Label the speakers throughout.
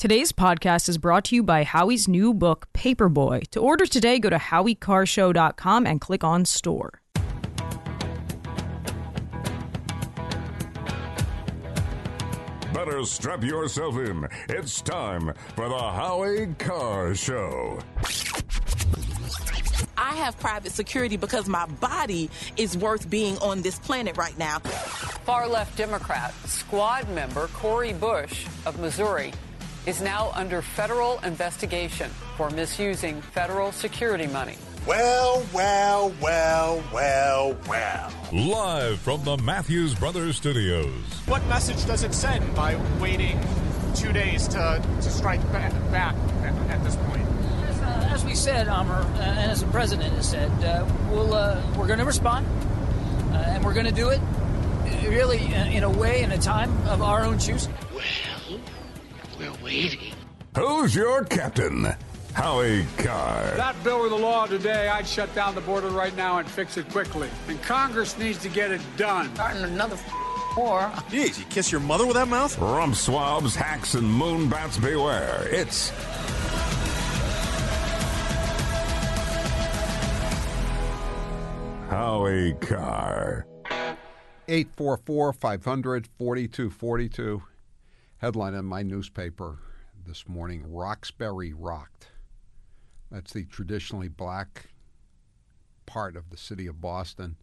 Speaker 1: Today's podcast is brought to you by Howie's new book, Paperboy. To order today, go to howiecarrshow.com and click on store.
Speaker 2: Better strap yourself in. It's time for the Howie Carr Show.
Speaker 3: I have private security because my body is worth being on this planet right now.
Speaker 4: Far left Democrat, squad member Cori Bush of Missouri is now under federal investigation for misusing federal security money.
Speaker 5: Well, well, well, well, well.
Speaker 2: Live from the Matthews Brothers Studios.
Speaker 6: What message does it send by waiting two days to, to strike back, back at, at this point?
Speaker 7: As, uh, as we said, Amr, uh, and as the president has said, uh, we'll, uh, we're going to respond, uh, and we're going to do it uh, really in, in a way, in a time of our own choosing.
Speaker 5: Well, we're waiting.
Speaker 2: Who's your captain? Howie Carr.
Speaker 8: That bill were the law today, I'd shut down the border right now and fix it quickly. And Congress needs to get it done.
Speaker 3: Starting another war.
Speaker 5: Jeez, you kiss your mother with that mouth?
Speaker 2: Rump swabs, hacks, and moon bats beware. It's Howie Carr.
Speaker 9: 844 500 4242. Headline in my newspaper this morning Roxbury rocked. That's the traditionally black part of the city of Boston.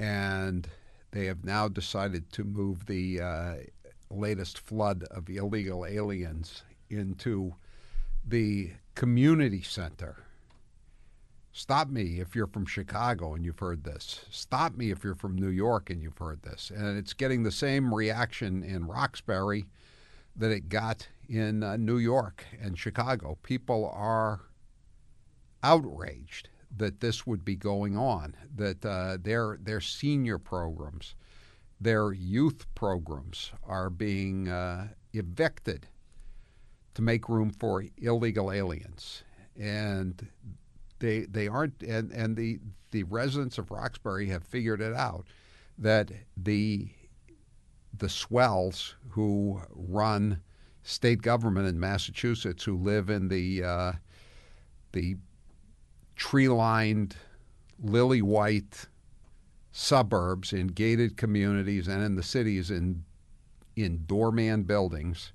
Speaker 9: And they have now decided to move the uh, latest flood of illegal aliens into the community center. Stop me if you're from Chicago and you've heard this. Stop me if you're from New York and you've heard this. And it's getting the same reaction in Roxbury that it got in uh, New York and Chicago. People are outraged that this would be going on, that uh, their, their senior programs, their youth programs are being uh, evicted to make room for illegal aliens. And they they aren't and, and the the residents of Roxbury have figured it out that the the swells who run state government in Massachusetts who live in the uh, the tree lined lily white suburbs in gated communities and in the cities in in doorman buildings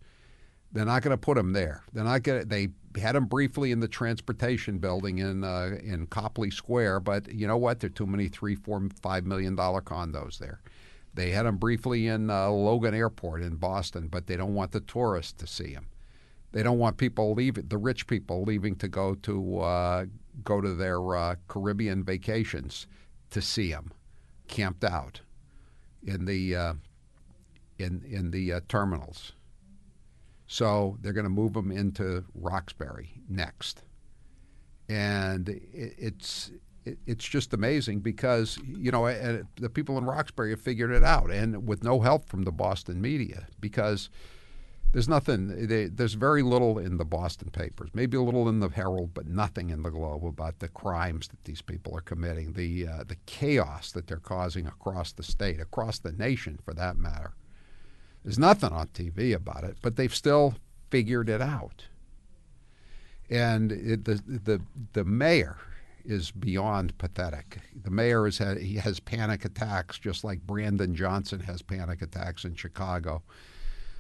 Speaker 9: they're not going to put them there. They're not going to they had them briefly in the transportation building in uh, in Copley Square, but you know what? There are too many three, four, five million dollar condos there. They had them briefly in uh, Logan Airport in Boston, but they don't want the tourists to see them. They don't want people leaving, the rich people leaving to go to uh, go to their uh, Caribbean vacations to see them camped out in the uh, in in the uh, terminals. So they're going to move them into Roxbury next, and it, it's it's just amazing because you know the people in Roxbury have figured it out, and with no help from the Boston media because there's nothing they, there's very little in the Boston papers, maybe a little in the Herald, but nothing in the Globe about the crimes that these people are committing, the uh, the chaos that they're causing across the state, across the nation, for that matter. There's nothing on TV about it, but they've still figured it out. And it, the the the mayor is beyond pathetic. The mayor has he has panic attacks, just like Brandon Johnson has panic attacks in Chicago.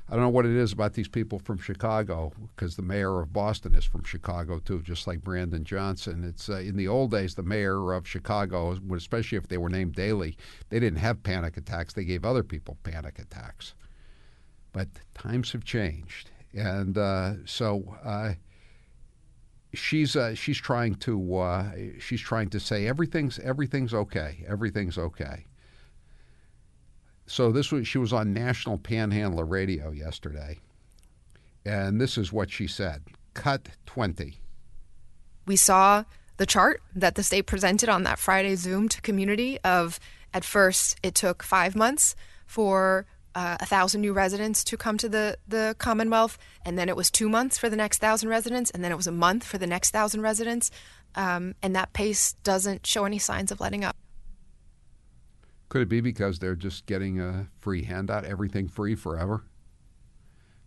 Speaker 9: I don't know what it is about these people from Chicago, because the mayor of Boston is from Chicago too, just like Brandon Johnson. It's uh, in the old days, the mayor of Chicago, especially if they were named Daley, they didn't have panic attacks. They gave other people panic attacks. But times have changed, and uh, so uh, she's uh, she's trying to uh, she's trying to say everything's everything's okay, everything's okay. So this was she was on National Panhandler Radio yesterday, and this is what she said: "Cut twenty.
Speaker 10: We saw the chart that the state presented on that Friday Zoom to community of at first it took five months for uh, a thousand new residents to come to the, the Commonwealth, and then it was two months for the next thousand residents, and then it was a month for the next thousand residents, um, and that pace doesn't show any signs of letting up.
Speaker 9: Could it be because they're just getting a free handout, everything free forever?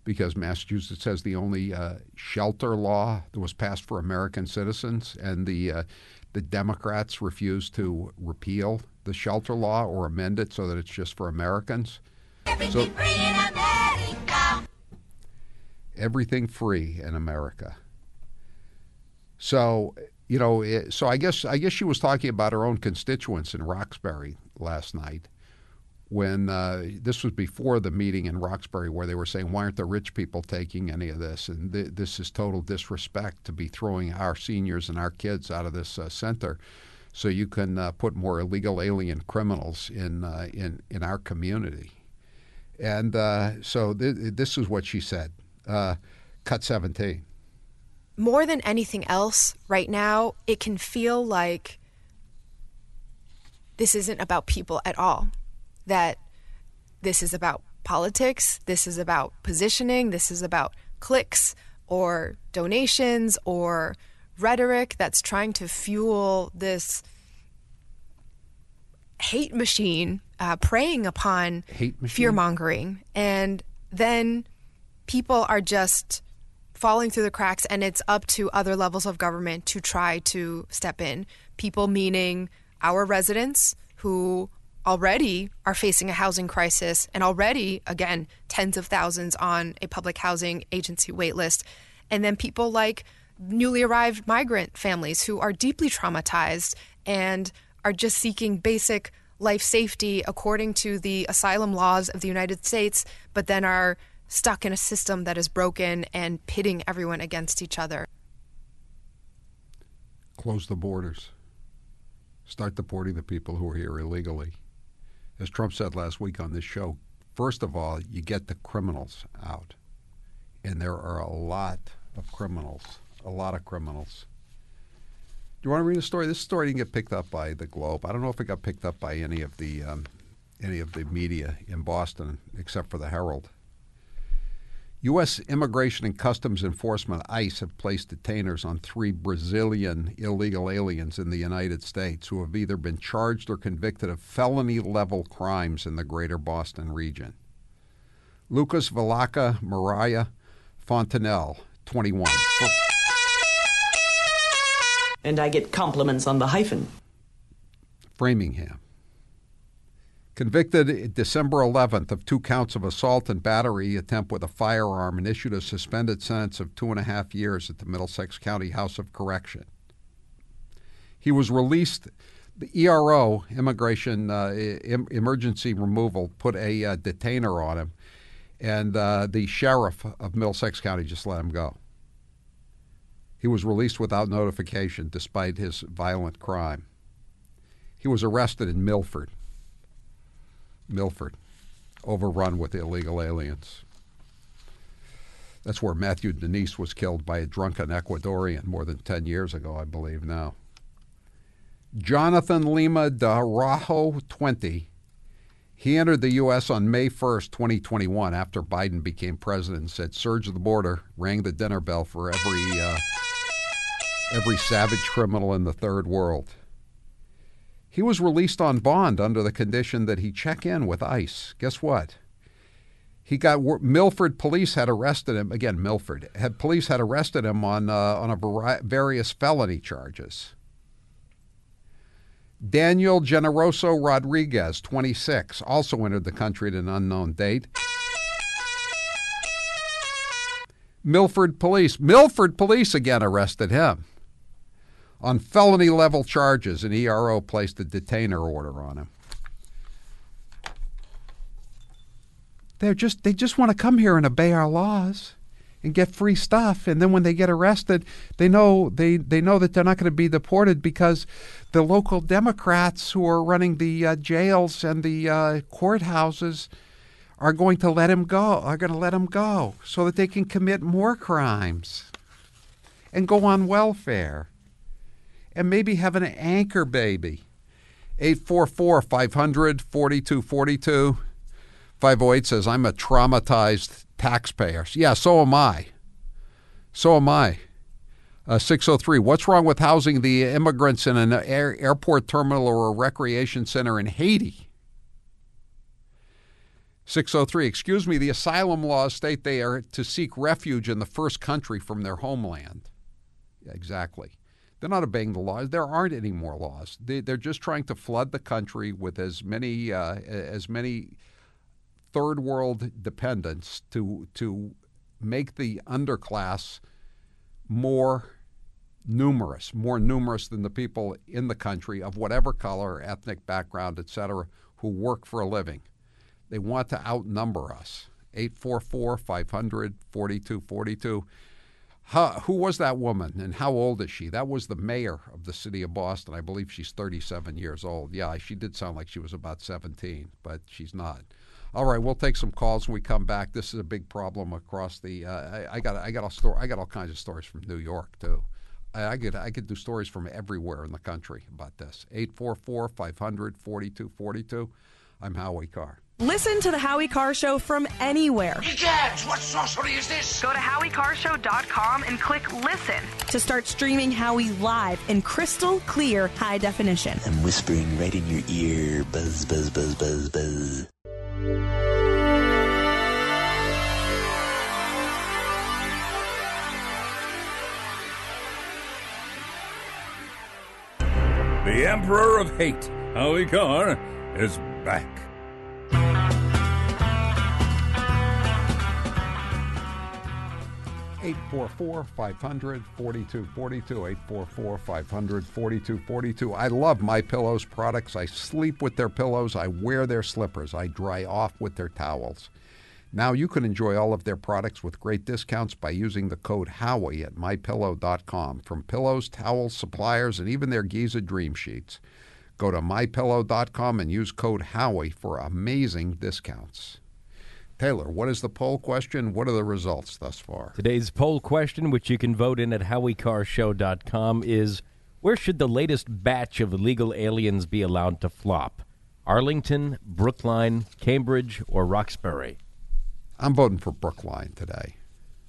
Speaker 9: because Massachusetts has the only uh, shelter law that was passed for American citizens, and the uh, the Democrats refused to repeal the shelter law or amend it so that it's just for Americans. So, everything free in America. So you know, it, so I guess I guess she was talking about her own constituents in Roxbury last night, when uh, this was before the meeting in Roxbury where they were saying, why aren't the rich people taking any of this? And th- this is total disrespect to be throwing our seniors and our kids out of this uh, center so you can uh, put more illegal alien criminals in, uh, in, in our community. And uh, so th- this is what she said. Uh, cut 17.
Speaker 10: More than anything else, right now, it can feel like this isn't about people at all that this is about politics, this is about positioning, this is about clicks or donations or rhetoric that's trying to fuel this hate machine uh, preying upon fear mongering. And then people are just falling through the cracks, and it's up to other levels of government to try to step in. People meaning our residents who already are facing a housing crisis and already, again, tens of thousands on a public housing agency waitlist. And then people like newly arrived migrant families who are deeply traumatized and are just seeking basic life safety according to the asylum laws of the United States, but then are stuck in a system that is broken and pitting everyone against each other.
Speaker 9: Close the borders. Start deporting the people who are here illegally as Trump said last week on this show, first of all, you get the criminals out. And there are a lot of criminals, a lot of criminals. You want to read a story? This story didn't get picked up by the Globe. I don't know if it got picked up by any of the um, any of the media in Boston, except for the Herald. U.S. Immigration and Customs Enforcement, ICE, have placed detainers on three Brazilian illegal aliens in the United States who have either been charged or convicted of felony level crimes in the greater Boston region. Lucas Valaca Mariah Fontanelle, 21.
Speaker 11: And I get compliments on the hyphen.
Speaker 9: Framingham convicted December 11th of two counts of assault and battery attempt with a firearm and issued a suspended sentence of two and a half years at the Middlesex County House of Correction. He was released. The ERO, Immigration uh, Emergency Removal, put a uh, detainer on him, and uh, the sheriff of Middlesex County just let him go. He was released without notification despite his violent crime. He was arrested in Milford. Milford, overrun with illegal aliens. That's where Matthew Denice was killed by a drunken Ecuadorian more than 10 years ago, I believe now. Jonathan Lima D'Araujo, 20. He entered the U.S. on May 1st, 2021, after Biden became president and said, Surge of the border, rang the dinner bell for every, uh, every savage criminal in the third world. He was released on bond under the condition that he check in with ICE. Guess what? He got Milford police had arrested him again. Milford had police had arrested him on uh, on a vari- various felony charges. Daniel Generoso Rodriguez, 26, also entered the country at an unknown date. Milford police, Milford police again arrested him on felony level charges, and ERO placed a detainer order on him. They're just they just want to come here and obey our laws and get free stuff and then when they get arrested they know they, they know that they're not going to be deported because the local democrats who are running the uh, jails and the uh, courthouses are going to let him go are going to let him go so that they can commit more crimes and go on welfare and maybe have an anchor baby. 844 500 4242. 508 says, I'm a traumatized taxpayer. Yeah, so am I. So am I. Uh, 603, what's wrong with housing the immigrants in an air, airport terminal or a recreation center in Haiti? 603, excuse me, the asylum laws state they are to seek refuge in the first country from their homeland. Exactly. They're not obeying the laws. There aren't any more laws. They, are just trying to flood the country with as many uh, as many third world dependence to to make the underclass more numerous, more numerous than the people in the country of whatever color, ethnic background, etc., who work for a living. They want to outnumber us. 844 500 4242. Who was that woman and how old is she? That was the mayor of the city of Boston. I believe she's 37 years old. Yeah, she did sound like she was about 17, but she's not. All right, we'll take some calls when we come back. This is a big problem across the. Uh, I, I, got I got all story. I got all kinds of stories from New York too. I, I could I could do stories from everywhere in the country about this. 844 500 4242. I'm Howie Carr.
Speaker 12: Listen to the Howie Carr Show from anywhere.
Speaker 5: Egads, what sorcery is this?
Speaker 12: Go to HowieCarrShow.com and click Listen to start streaming Howie live in crystal clear high definition.
Speaker 13: I'm whispering right in your ear. Buzz, buzz, buzz, buzz, buzz.
Speaker 2: The Emperor of Hate, Carr, is back.
Speaker 9: 844 500 4242. 844 500 4242. I love My Pillow's products. I sleep with their pillows. I wear their slippers. I dry off with their towels. Now you can enjoy all of their products with great discounts by using the code Howie at mypillow.com. From pillows, towels, suppliers, and even their Giza Dream Sheets. Go to mypillow.com and use code Howie for amazing discounts. Taylor, what is the poll question? What are the results thus far?
Speaker 14: Today's poll question, which you can vote in at howiecarrshow.com, is where should the latest batch of illegal aliens be allowed to flop? Arlington, Brookline, Cambridge, or Roxbury?
Speaker 9: I'm voting for Brookline today.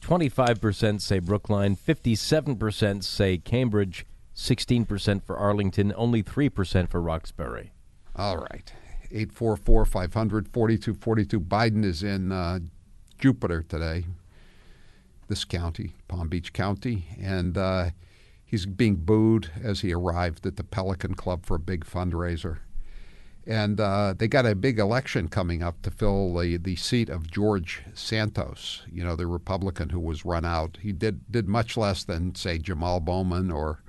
Speaker 14: 25% say Brookline, 57% say Cambridge, 16% for Arlington, only 3% for Roxbury.
Speaker 9: All right. 844 500 4242. Biden is in uh, Jupiter today, this county, Palm Beach County, and uh, he's being booed as he arrived at the Pelican Club for a big fundraiser. And uh, they got a big election coming up to fill the, the seat of George Santos, you know, the Republican who was run out. He did, did much less than, say, Jamal Bowman or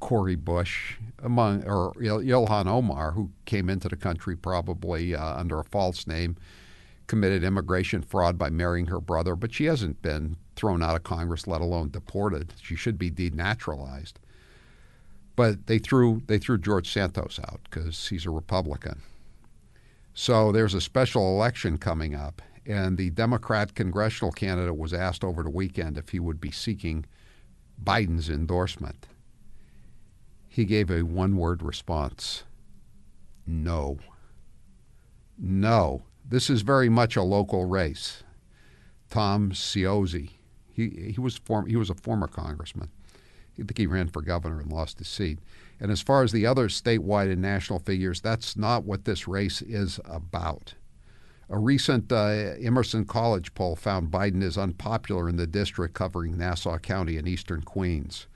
Speaker 9: Cori Bush, among or Ilhan Omar, who came into the country probably uh, under a false name, committed immigration fraud by marrying her brother, but she hasn't been thrown out of Congress, let alone deported. She should be denaturalized. But they threw they threw George Santos out because he's a Republican. So there's a special election coming up, and the Democrat congressional candidate was asked over the weekend if he would be seeking Biden's endorsement he gave a one word response no. No. This is very much a local race. Tom Suozzi, he, he, was, form, he was a former congressman. I think he ran for governor and lost his seat. And as far as the other statewide and national figures, that's not what this race is about. A recent uh, Emerson College poll found Biden is unpopular in the district covering Nassau County and eastern Queens.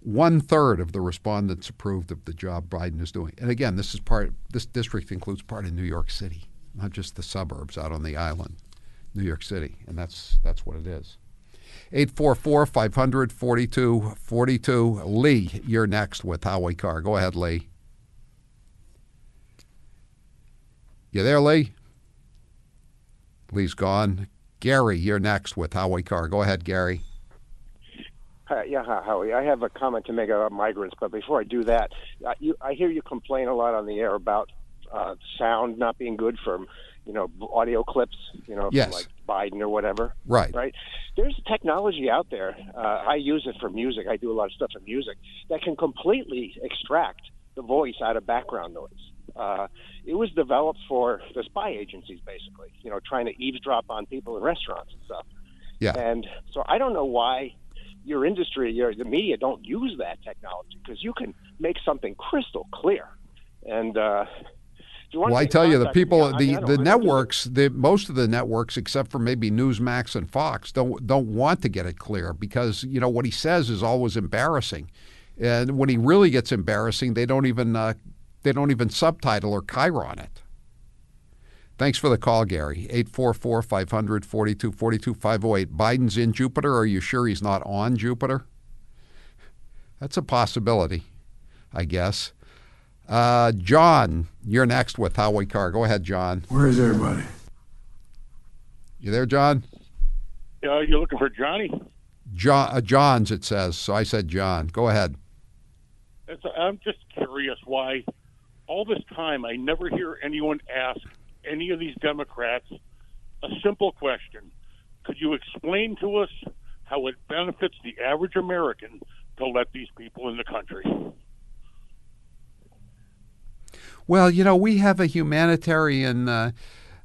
Speaker 9: One third of the respondents approved of the job Biden is doing. And again, this is part. This district includes part of New York City, not just the suburbs out on the island, New York City, and that's that's what it is. 844 500 4242. Lee, you're next with Howie Carr. Go ahead, Lee. You there, Lee? Lee's gone. Gary, you're next with Howie Carr. Go ahead, Gary.
Speaker 15: Uh, yeah, Howie. I have a comment to make about migrants, but before I do that, uh, you, I hear you complain a lot on the air about uh, sound not being good from, you know, audio clips, you know,
Speaker 9: yes.
Speaker 15: like Biden or whatever.
Speaker 9: Right.
Speaker 15: Right. There's technology out there. Uh, I use it for music. I do a lot of stuff for music that can completely extract the voice out of background noise. Uh, it was developed for the spy agencies, basically. You know, trying to eavesdrop on people in restaurants and stuff.
Speaker 9: Yeah.
Speaker 15: And so I don't know why your industry, your the media don't use that technology because you can make something crystal clear. And uh,
Speaker 9: Well, I tell you, the
Speaker 15: contact with me,
Speaker 9: people,
Speaker 15: I- I
Speaker 9: the, the networks, the most of the networks, except for maybe Newsmax and Fox, don't don't want to get it clear because you know what he says is always embarrassing, and when he really gets embarrassing, they don't even uh, they don't even subtitle or chyron it. Thanks for the call, Gary. 844 500 4242 508. Biden's in Jupiter. Are you sure he's not on Jupiter? That's a possibility, I guess. Uh, John, you're next with Howie Carr. Go ahead, John.
Speaker 16: Where is everybody?
Speaker 9: You there, John?
Speaker 17: Uh, you're looking for Johnny?
Speaker 9: John, uh, John's, it says. So I said John. Go ahead.
Speaker 17: It's, I'm just curious why all this time I never hear anyone ask any of these Democrats a simple question. Could you explain to us how it benefits the average American to let these people in the country?
Speaker 9: Well, you know, we have a humanitarian uh,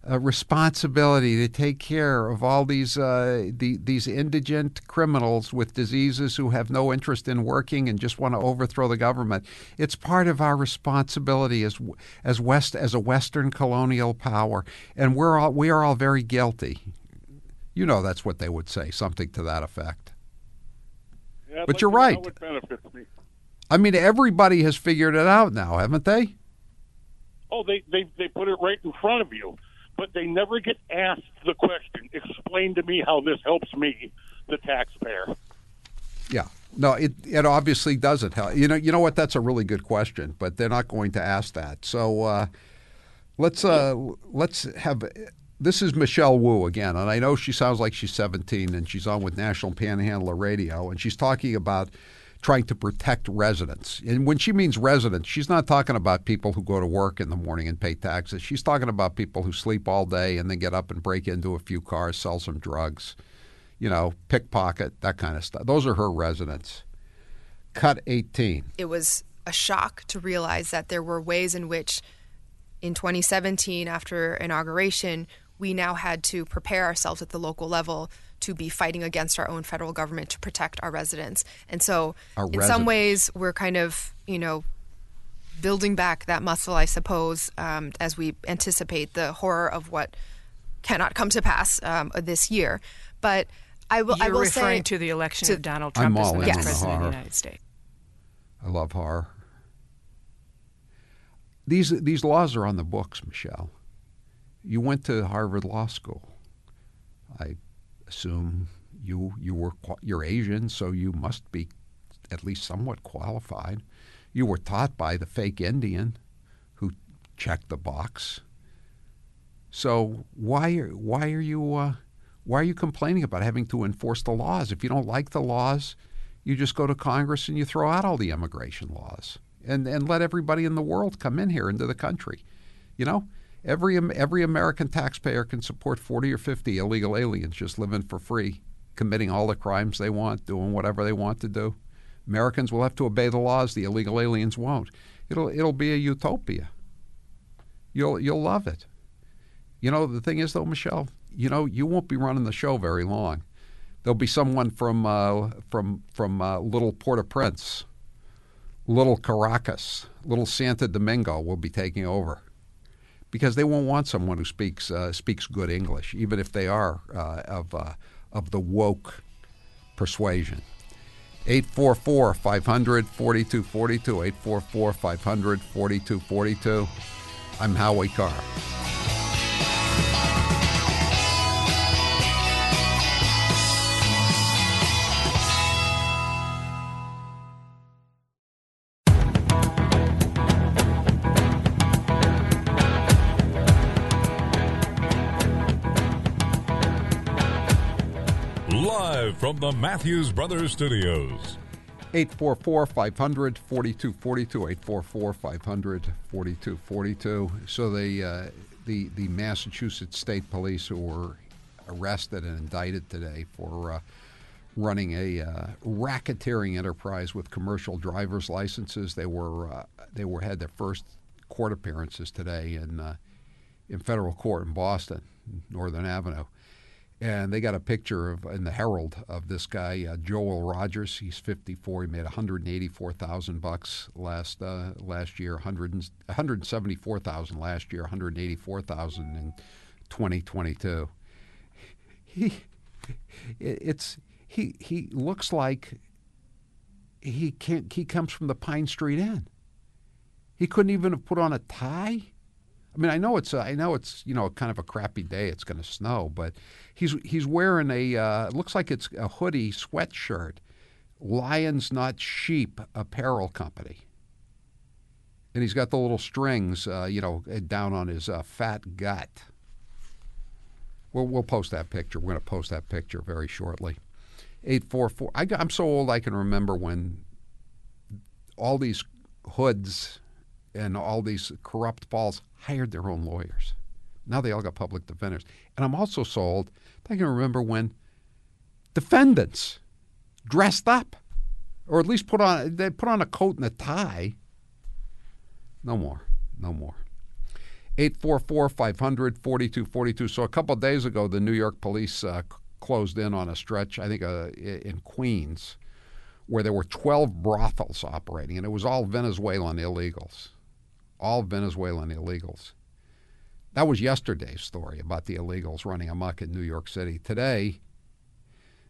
Speaker 9: uh, responsibility to take care of all these uh, the, these indigent criminals with diseases who have no interest in working and just want to overthrow the government. It's part of our responsibility as as west as a Western colonial power, and we're all we are all very guilty. You know, that's what they would say, something to that effect.
Speaker 17: Yeah,
Speaker 9: But
Speaker 17: like
Speaker 9: you're right.
Speaker 17: How it benefits me.
Speaker 9: I mean, everybody has figured it out now, haven't they?
Speaker 17: Oh, they, they, they put it right in front of you, but they never get asked the question explain to me how this helps me, the taxpayer.
Speaker 9: Yeah. No, it it obviously doesn't help. You know, you know what? That's a really good question, but they're not going to ask that. So uh, let's uh, let's have. This is Michelle Wu again, and I know she sounds like she's 17, and she's on with National Panhandler Radio, and she's talking about trying to protect residents. And when she means residents, she's not talking about people who go to work in the morning and pay taxes. She's talking about people who sleep all day and then get up and break into a few cars, sell some drugs, you know, pickpocket, that kind of stuff. Those are her residents. Cut 18.
Speaker 10: It was a shock to realize that there were ways in which, in 2017, after inauguration, we now had to prepare ourselves at the local level to be fighting against our own federal government to protect our residents. And so,
Speaker 9: Our
Speaker 10: in some ways, we're kind of, you know, building back that muscle, I suppose, um, as we anticipate the horror of what cannot come to pass um, this year. But I will. I
Speaker 18: You're
Speaker 10: will
Speaker 18: referring
Speaker 10: say
Speaker 18: to the election
Speaker 10: to-
Speaker 18: of Donald
Speaker 9: I'm
Speaker 18: Trump as the next
Speaker 9: on the
Speaker 18: president of the. United States.
Speaker 9: I love horror. These these laws are on the books, Michelle. You went to Harvard Law School. I assume you you were you're Asian, so you must be at least somewhat qualified. You were taught by the fake Indian who checked the box. So why are why are you uh, why are you complaining about having to enforce the laws? If you don't like the laws, you just go to Congress and you throw out all the immigration laws and and let everybody in the world come in here into the country. You know, every every American taxpayer can support 40 or 50 illegal aliens just living for free, committing all the crimes they want, doing whatever they want to do. Americans will have to obey the laws, the illegal aliens won't. It'll it'll be a utopia. You'll you'll love it. You know, the thing is, though, Michelle, you know, you won't be running the show very long. There'll be someone from uh, from from uh, Little Port-au-Prince, Little Caracas, Little Santo Domingo will be taking over because they won't want someone who speaks uh, speaks good English, even if they are uh, of uh, of the woke persuasion. 844 500 4242. 844 500 4242. I'm Howie Carr.
Speaker 2: From the Matthews Brothers Studios.
Speaker 9: 844 500 4242. 844 500 4242. So the, uh, the, the Massachusetts State Police were arrested and indicted today for uh, running a uh, racketeering enterprise with commercial driver's licenses. They were uh, they were had their first court appearances today in uh, in federal court in Boston, Northern Avenue, And they got a picture of in the Herald of this guy uh, Joel Rogers. He's 54. He made 184,000 bucks last uh, last year. 100 174,000 last year. 184,000 in 2022. He it's he he looks like he can't he comes from the Pine Street Inn. He couldn't even have put on a tie. I mean, I know it's I know it's you know kind of a crappy day. It's going to snow, but he's he's wearing a uh, looks like it's a hoodie sweatshirt, Lions Not Sheep Apparel Company, and he's got the little strings, uh, you know, down on his uh, fat gut. We'll we'll post that picture. We're going to post that picture very shortly. Eight four four. I'm so old I can remember when all these hoods and all these corrupt balls hired their own lawyers. Now they all got public defenders. And I'm also sold, I can remember when defendants dressed up, or at least put on they put on a coat and a tie. No more. No more. 844 500 4242. So a couple of days ago, the New York police uh, closed in on a stretch, I think uh, in Queens, where there were 12 brothels operating, and it was all Venezuelan illegals all Venezuelan illegals. That was yesterday's story about the illegals running amok in New York City. Today,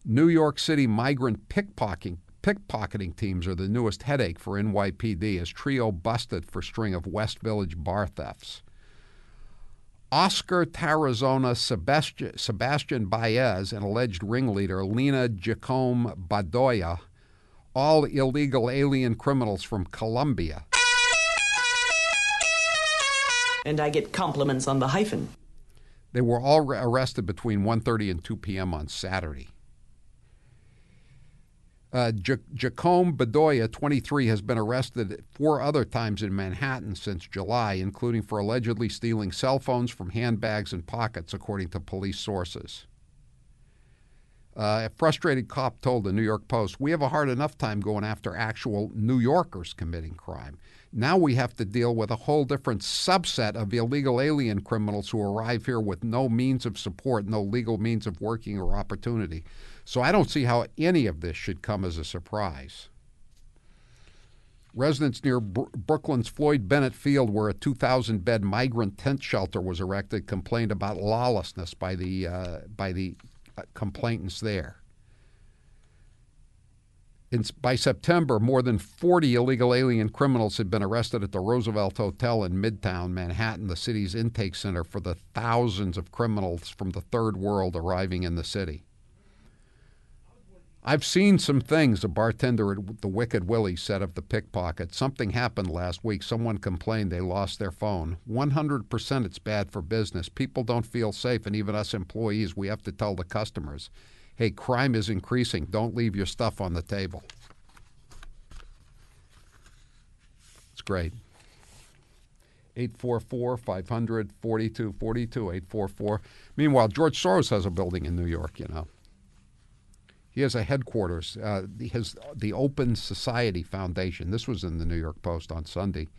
Speaker 9: New York City migrant pickpocketing, pickpocketing teams are the newest headache for NYPD as trio busted for string of West Village bar thefts. Oscar Tarazona Sebastian, Sebastian Baez and alleged ringleader Lena Jacome Bedoya, all illegal alien criminals from Colombia,
Speaker 11: and I get compliments on the hyphen.
Speaker 9: They were all re- arrested between 1:30 and 2 p.m. on Saturday. Uh, Jacome Bedoya, 23, has been arrested four other times in Manhattan since July, including for allegedly stealing cell phones from handbags and pockets, according to police sources. Uh, a frustrated cop told the New York Post, We have a hard enough time going after actual New Yorkers committing crime. Now we have to deal with a whole different subset of illegal alien criminals who arrive here with no means of support, no legal means of working or opportunity. So I don't see how any of this should come as a surprise. Residents near Br- Brooklyn's Floyd Bennett Field, where a 2,000 bed migrant tent shelter was erected, complained about lawlessness by the, uh, by the uh, complainants there. In, by September, more than 40 illegal alien criminals had been arrested at the Roosevelt Hotel in Midtown Manhattan, the city's intake center for the thousands of criminals from the third world arriving in the city. I've seen some things, a bartender at the Wicked Willie said of the pickpocket. Something happened last week. Someone complained they lost their phone. 100% it's bad for business. People don't feel safe, and even us employees, we have to tell the customers hey, crime is increasing. Don't leave your stuff on the table. It's great. 844 500 4242 844. Meanwhile, George Soros has a building in New York, you know. He has a headquarters, uh, his, the Open Society Foundation. This was in the New York Post on Sunday.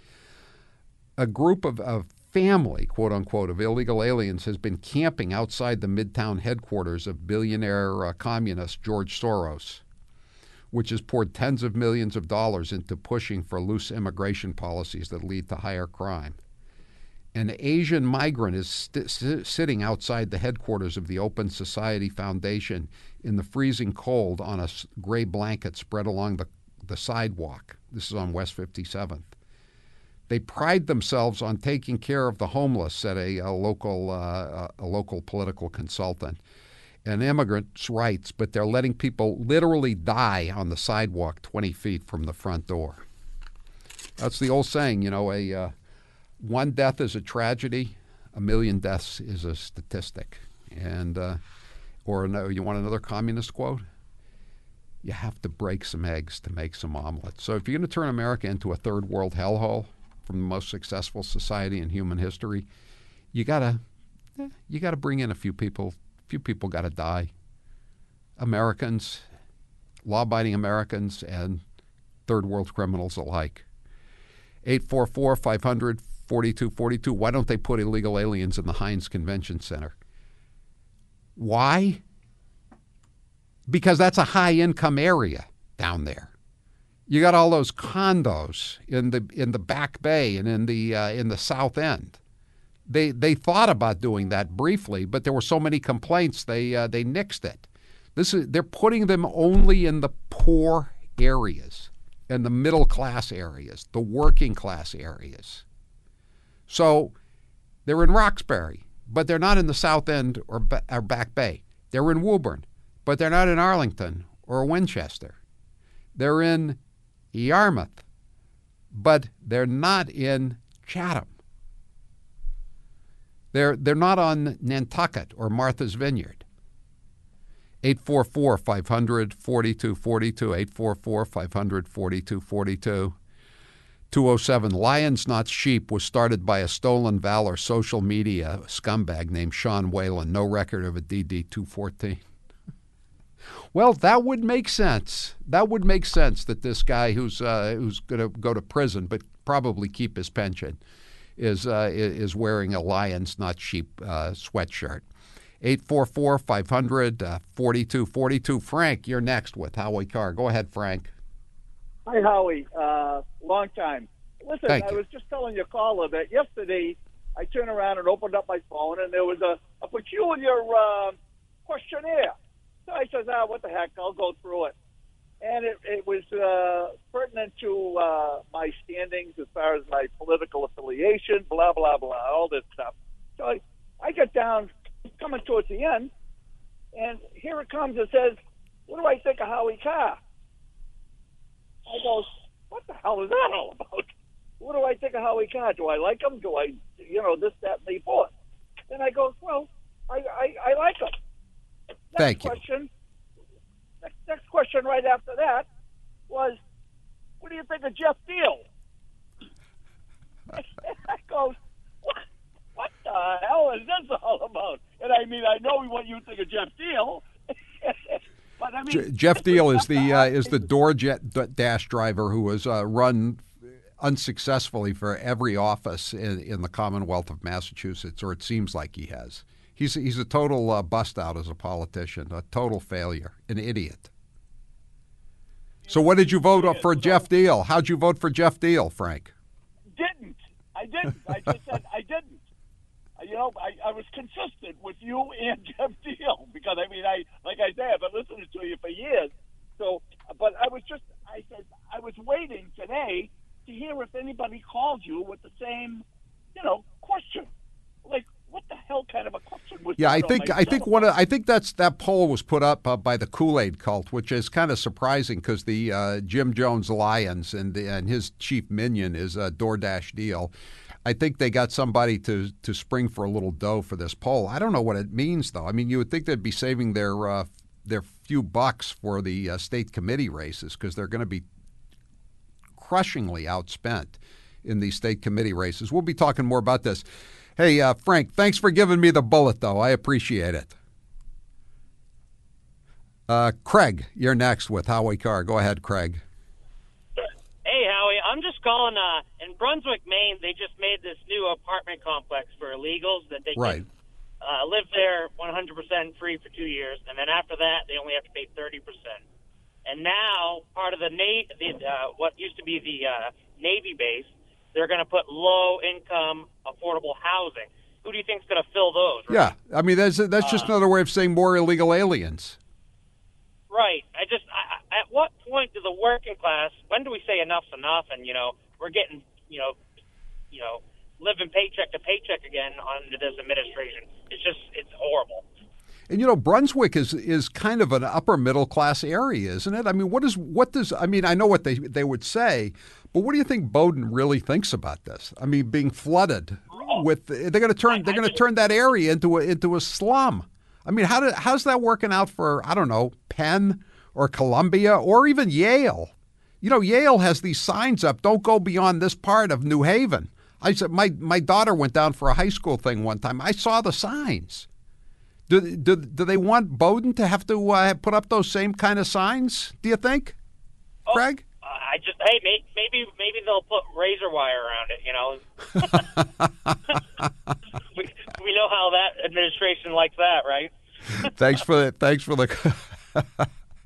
Speaker 9: A group of, of family, quote unquote, of illegal aliens has been camping outside the Midtown headquarters of billionaire uh, communist George Soros, which has poured tens of millions of dollars into pushing for loose immigration policies that lead to higher crime. An Asian migrant is st- sitting outside the headquarters of the Open Society Foundation in the freezing cold on a gray blanket spread along the, the sidewalk. This is on West 57th. They pride themselves on taking care of the homeless, said a, a local uh, a local political consultant. And immigrants' rights, but they're letting people literally die on the sidewalk 20 feet from the front door. That's the old saying, you know, a uh, one death is a tragedy, a million deaths is a statistic. And uh, or no, you want another communist quote? You have to break some eggs to make some omelets. So if you're going to turn America into a third world hellhole, from the most successful society in human history, you gotta you gotta bring in a few people. A few people got to die. Americans, law-abiding Americans, and third world criminals alike. 844 500 4242. Why don't they put illegal aliens in the Hynes Convention Center? Why? Because that's a high income area down there. You got all those condos in the in the Back Bay and in the uh, in the South End. They they thought about doing that briefly, but there were so many complaints they uh, they nixed it. This is they're putting them only in the poor areas and the middle class areas, the working class areas. So they're in Roxbury, but they're not in the South End or, or Back Bay. They're in Woburn, but they're not in Arlington or Winchester. They're in Yarmouth, but they're not in Chatham. They're, they're not on Nantucket or Martha's Vineyard. 844 500 4242. 844 500 4242. 207 Lions Not Sheep was started by a stolen valor social media scumbag named Sean Whalen. No record of a DD 214. Well, that would make sense. That would make sense that this guy who's uh, who's going to go to prison but probably keep his pension is uh, is wearing a Lions Not Sheep uh, sweatshirt. 844 500 4242. Frank, you're next with Howie Carr. Go ahead, Frank.
Speaker 16: Hi, Howie. Uh, long time. Listen,
Speaker 9: Thank
Speaker 16: I
Speaker 9: you.
Speaker 16: was just telling your caller that yesterday I turned around and opened up my phone and there was a, a peculiar uh, questionnaire. So I says, ah, what the heck, I'll go through it. And it, it was uh, pertinent to uh, my standings as far as my political affiliation, blah, blah, blah, all this stuff. So I, I get down, coming towards the end, and here it comes. It says, what do I think of Howie Carr? I go, what the hell is that all about? What do I think of Howie Carr? Do I like him? Do I, you know, this, that, and the fourth? Then I go, well, I, I, I like him. Next
Speaker 9: Thank you.
Speaker 16: question. Next, next question right after that was, what do you think of Jeff Diehl? I goes, what, what the hell is this all about? And I mean, I know what you think of Jeff Diehl, but I mean,
Speaker 9: J- Jeff Diehl is the uh, is the DoorJet d- dash driver who has uh, run unsuccessfully for every office in, in the Commonwealth of Massachusetts, or it seems like he has. He's he's a total uh, bust out as a politician, a total failure, an idiot. So, what did you vote for Jeff Diehl? How'd you vote for Jeff Diehl, Frank?
Speaker 16: didn't. I didn't. I just said I didn't. You know, I, I was consistent with you and Jeff Diehl because I mean, I like I said, I've been listening to you for years. So, but I was just, I said, I was waiting today to hear if anybody called you with the same, you know, question. Like, what the hell kind of a question was
Speaker 9: Yeah,
Speaker 16: that
Speaker 9: I think I think one of, I think that's that poll was put up uh, by the Kool Aid cult, which is kind of surprising because the uh, Jim Jones Lyons and the, and his chief minion is a DoorDash Diehl. I think they got somebody to to spring for a little dough for this poll. I don't know what it means though. I mean, you would think they'd be saving their uh, their few bucks for the uh, state committee races because they're going to be crushingly outspent in these state committee races. We'll be talking more about this. Hey, uh, Frank, thanks for giving me the bullet, though. I appreciate it. Uh, Craig, you're next with Howie Carr. Go ahead, Craig.
Speaker 18: Hey, Howie, I'm just calling. Uh, in Brunswick, Maine, they just made this new apartment complex for illegals that they
Speaker 9: Right.
Speaker 18: can uh, live there 100% free for two years, and then after that, they only have to pay 30%. And now, part of the, na- the uh, what used to be the uh, Navy base, they're going to put low-income, affordable housing. Who do you think's going to fill those?
Speaker 9: Yeah, I mean that's that's just uh, another way of saying more illegal aliens.
Speaker 18: Right. I just, I, I- at what point do the working class? When do we say enough's enough? And you know, we're getting, you know, you know, living paycheck to paycheck again under this administration. It's just, it's horrible.
Speaker 9: And you know, Brunswick is is kind of an upper middle class area, isn't it? I mean, what is what does I mean? I know what they they would say, but what do you think Bowdoin really thinks about this? I mean, being flooded with they're going to turn they're going to turn that area into a into a slum. I mean, how do, how's that working out for I don't know Penn or Columbia or even Yale? You know, Yale has these signs up: "Don't go beyond this part of New Haven." I said my my daughter went down for a high school thing one time. I saw the signs. Do, do, do they want Bowdoin to have to uh, put up those same kind of signs? Do you think, Craig?
Speaker 18: I just, hey, may, maybe, maybe they'll put razor wire around it. You know, we, we know how that administration likes that, right?
Speaker 9: thanks for the thanks for the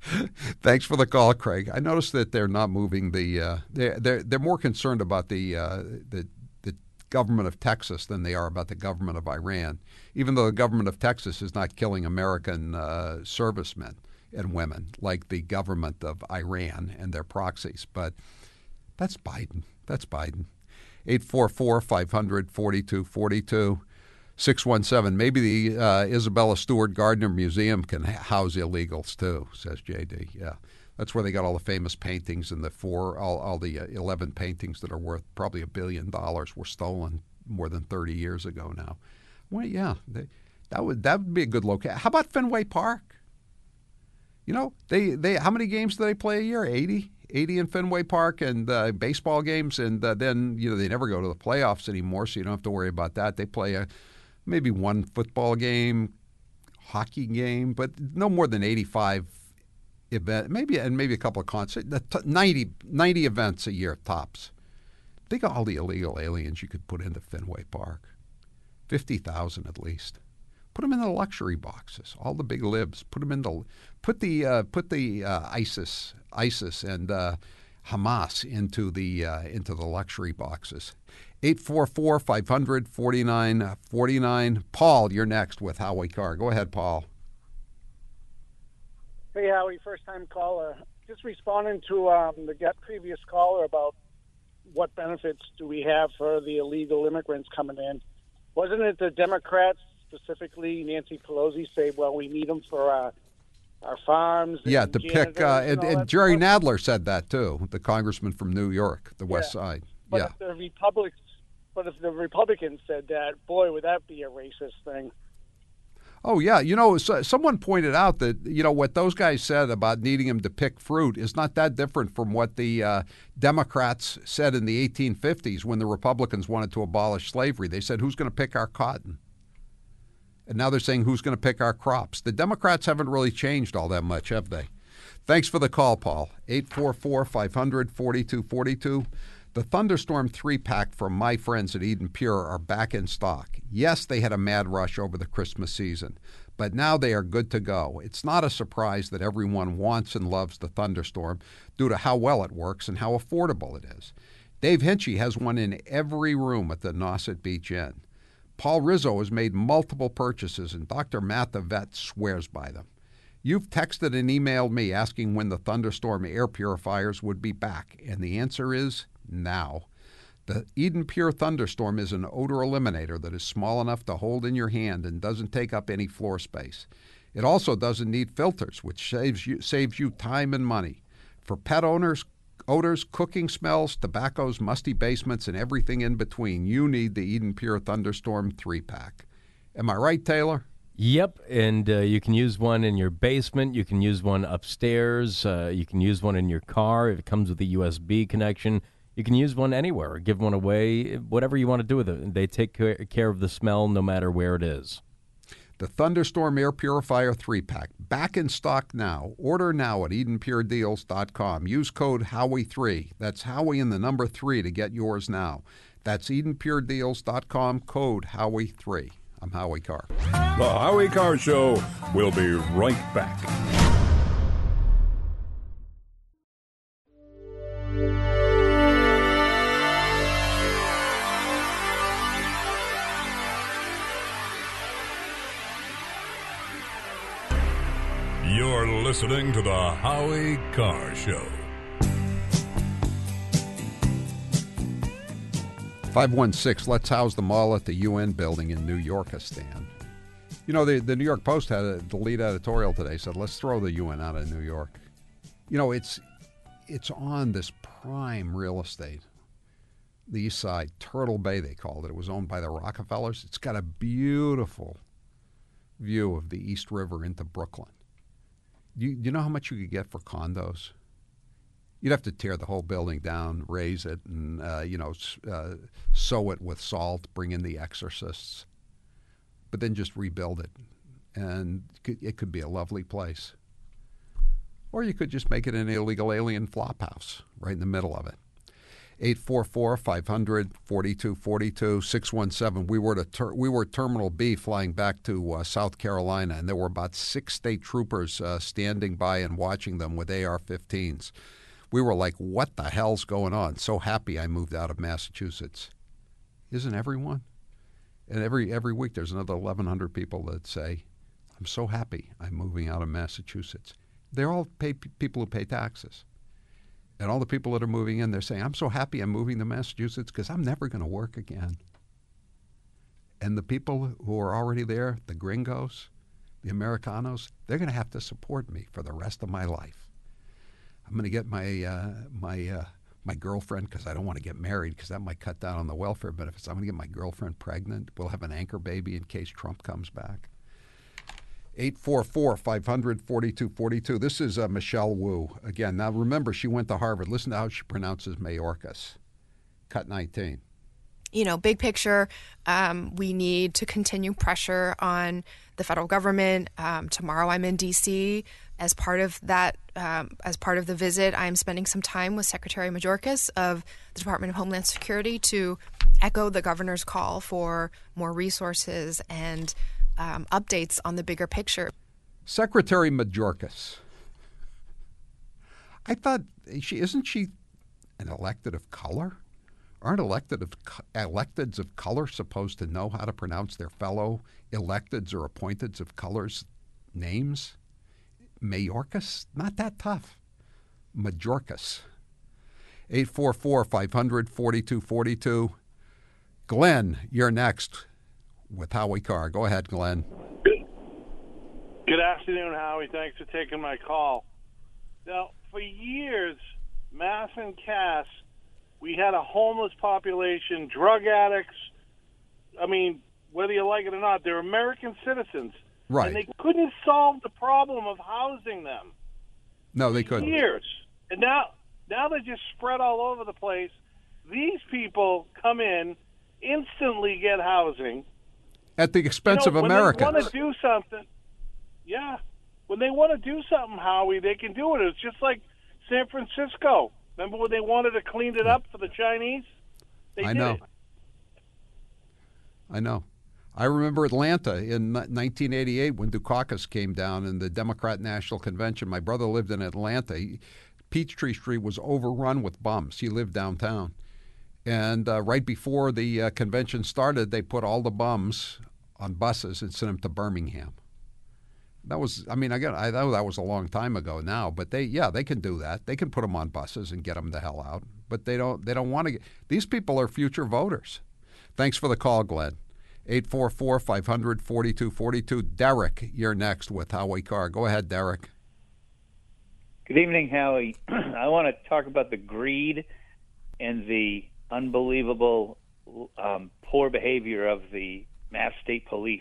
Speaker 9: thanks for the call, Craig. I noticed that they're not moving the uh, they're, they're they're more concerned about the uh, the the government of Texas than they are about the government of Iran. Even though the government of Texas is not killing American uh, servicemen and women like the government of Iran and their proxies, but that's Biden. That's Biden. 844 500 4242. 617. Maybe the uh, Isabella Stewart Gardner Museum can house illegals too, says JD. Yeah. That's where they got all the famous paintings and the four, all, all the uh, 11 paintings that are worth probably a billion dollars were stolen more than 30 years ago now. Well, yeah, they, that would that would be a good location. How about Fenway Park? You know, they, they how many games do they play a year? 80? 80 in Fenway Park and uh, baseball games, and uh, then you know they never go to the playoffs anymore, so you don't have to worry about that. They play a maybe one football game, hockey game, but no more than 85 event, maybe and maybe a couple of concerts, 90, 90 events a year tops. Think of all the illegal aliens you could put into Fenway Park, fifty thousand at least. Put them in the luxury boxes, all the big libs. Put them in the put the uh, put the uh, ISIS ISIS and uh, Hamas into the uh, into the luxury boxes. 844 500 4949. Paul, you're next with Howie Carr. Go ahead, Paul.
Speaker 19: Hey, Howie, first time caller. Just responding to um, the previous caller about what benefits do we have for the illegal immigrants coming in. Wasn't it the Democrats, specifically Nancy Pelosi, say, well, we need them for uh, our farms?
Speaker 9: Yeah, to pick. Uh, and, and, and Jerry stuff? Nadler said that too, the congressman from New York, the West. Side.
Speaker 19: But
Speaker 9: yeah.
Speaker 19: if the Republicans but if the Republicans said that, boy, would that be a racist thing.
Speaker 9: Oh yeah, you know, so, someone pointed out that you know what those guys said about needing him to pick fruit is not that different from what the uh, Democrats said in the 1850s when the Republicans wanted to abolish slavery. They said, "Who's going to pick our cotton?" And now they're saying, "Who's going to pick our crops?" The Democrats haven't really changed all that much, have they? Thanks for the call, Paul. 844 500 4242. The Thunderstorm 3 pack from my friends at Eden Pure are back in stock. Yes, they had a mad rush over the Christmas season, but now they are good to go. It's not a surprise that everyone wants and loves the Thunderstorm due to how well it works and how affordable it is. Dave Hinchey has one in every room at the Nauset Beach Inn. Paul Rizzo has made multiple purchases, and Dr. Matt swears by them. You've texted and emailed me asking when the Thunderstorm air purifiers would be back, and the answer is now. The Eden Pure Thunderstorm is an odor eliminator that is small enough to hold in your hand and doesn't take up any floor space. It also doesn't need filters, which saves you, saves you time and money. For pet owners, odors, cooking smells, tobaccos, musty basements, and everything in between, you need the Eden Pure Thunderstorm 3 pack. Am I right, Taylor?
Speaker 14: Yep, and uh, you can use one in your basement. You can use one upstairs. Uh, you can use one in your car if it comes with a USB connection. You can use one anywhere, give one away, whatever you want to do with it. They take care of the smell no matter where it is.
Speaker 9: The Thunderstorm Air Purifier 3 pack, back in stock now. Order now at EdenPureDeals.com. Use code Howie3. That's Howie in the number 3 to get yours now. That's EdenPureDeals.com, code Howie3. I'm Howie Carr.
Speaker 2: The Howie Carr Show will be right back. You're listening to the Howie Carr Show.
Speaker 9: 516, let's house them all at the UN building in New Yorkistan. You know, the, the New York Post had a, the lead editorial today said, let's throw the UN out of New York. You know, it's, it's on this prime real estate, the east side, Turtle Bay, they called it. It was owned by the Rockefellers. It's got a beautiful view of the East River into Brooklyn. You, you know how much you could get for condos? You'd have to tear the whole building down, raze it, and uh, you know, uh, sow it with salt, bring in the exorcists, but then just rebuild it, and it could be a lovely place. Or you could just make it an illegal alien flop house right in the middle of it. 844 500 4242 617. We were, at ter- we were Terminal B flying back to uh, South Carolina, and there were about six state troopers uh, standing by and watching them with AR 15s. We were like, what the hell's going on? So happy I moved out of Massachusetts. Isn't everyone? And every, every week there's another 1,100 people that say, I'm so happy I'm moving out of Massachusetts. They're all pay, people who pay taxes. And all the people that are moving in, they're saying, I'm so happy I'm moving to Massachusetts because I'm never going to work again. And the people who are already there, the gringos, the Americanos, they're going to have to support me for the rest of my life. I'm going to get my uh, my uh, my girlfriend because I don't want to get married because that might cut down on the welfare benefits. I'm going to get my girlfriend pregnant. We'll have an anchor baby in case Trump comes back. 844 500 4242. This is uh, Michelle Wu. Again, now remember, she went to Harvard. Listen to how she pronounces Mayorkas. Cut 19.
Speaker 10: You know, big picture, um, we need to continue pressure on the federal government. Um, tomorrow I'm in D.C. As part of that, um, as part of the visit, I'm spending some time with Secretary Mayorkas of the Department of Homeland Security to echo the governor's call for more resources and um, updates on the bigger picture.
Speaker 9: Secretary Mayorkas. I thought she isn't she an elected of color? Aren't elected of electeds of color supposed to know how to pronounce their fellow electeds or appointeds of colors names? Mayorkas, not that tough. Majorkas. 844 500 4242. Glenn, you're next with Howie Carr. Go ahead, Glenn.
Speaker 20: Good afternoon, Howie. Thanks for taking my call. Now, for years, Mass and Cass, we had a homeless population, drug addicts. I mean, whether you like it or not, they're American citizens.
Speaker 9: Right.
Speaker 20: And they couldn't solve the problem of housing them.
Speaker 9: No, they couldn't.
Speaker 20: Years. And now, now they're just spread all over the place. These people come in, instantly get housing
Speaker 9: at the expense
Speaker 20: you know,
Speaker 9: of America.
Speaker 20: When they want to do something, yeah, when they want to do something, Howie, they can do it. It's just like San Francisco. Remember when they wanted to clean it up for the Chinese? They
Speaker 9: I
Speaker 20: did
Speaker 9: know.
Speaker 20: It.
Speaker 9: I know. I remember Atlanta in 1988 when Dukakis came down in the Democrat National Convention. My brother lived in Atlanta. He, Peachtree Street was overrun with bums. He lived downtown. And uh, right before the uh, convention started, they put all the bums on buses and sent them to Birmingham. That was, I mean, again, I know that was a long time ago now, but they, yeah, they can do that. They can put them on buses and get them the hell out. But they don't, they don't want to. Get, these people are future voters. Thanks for the call, Glenn. 844 500 4242. Derek, you're next with Howie Carr. Go ahead, Derek.
Speaker 21: Good evening, Howie. I want to talk about the greed and the unbelievable um, poor behavior of the Mass State Police.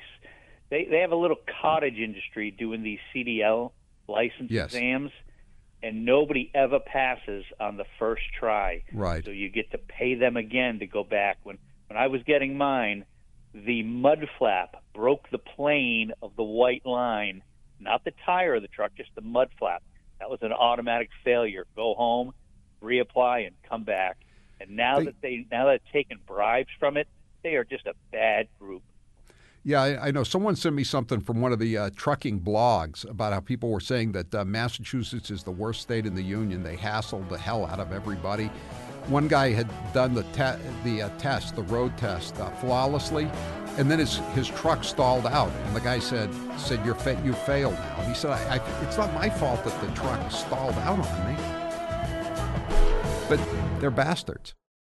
Speaker 21: They they have a little cottage industry doing these CDL license
Speaker 9: yes.
Speaker 21: exams, and nobody ever passes on the first try.
Speaker 9: Right.
Speaker 21: So you get to pay them again to go back. When when I was getting mine, the mud flap broke the plane of the white line, not the tire of the truck, just the mud flap. That was an automatic failure. Go home, reapply, and come back. And now
Speaker 9: They-
Speaker 21: that they now that they've taken bribes from it, they are just a bad group.
Speaker 9: Yeah, I, I know. Someone sent me something from one of the uh, trucking blogs about how people were saying that uh, Massachusetts is the worst state in the union. They hassled the hell out of everybody. One guy had done the te- the uh, test, the road test, uh, flawlessly, and then his his truck stalled out. And the guy said said you're fa- you failed now. And he said I, I, it's not my fault that the truck stalled out on me. But they're bastards.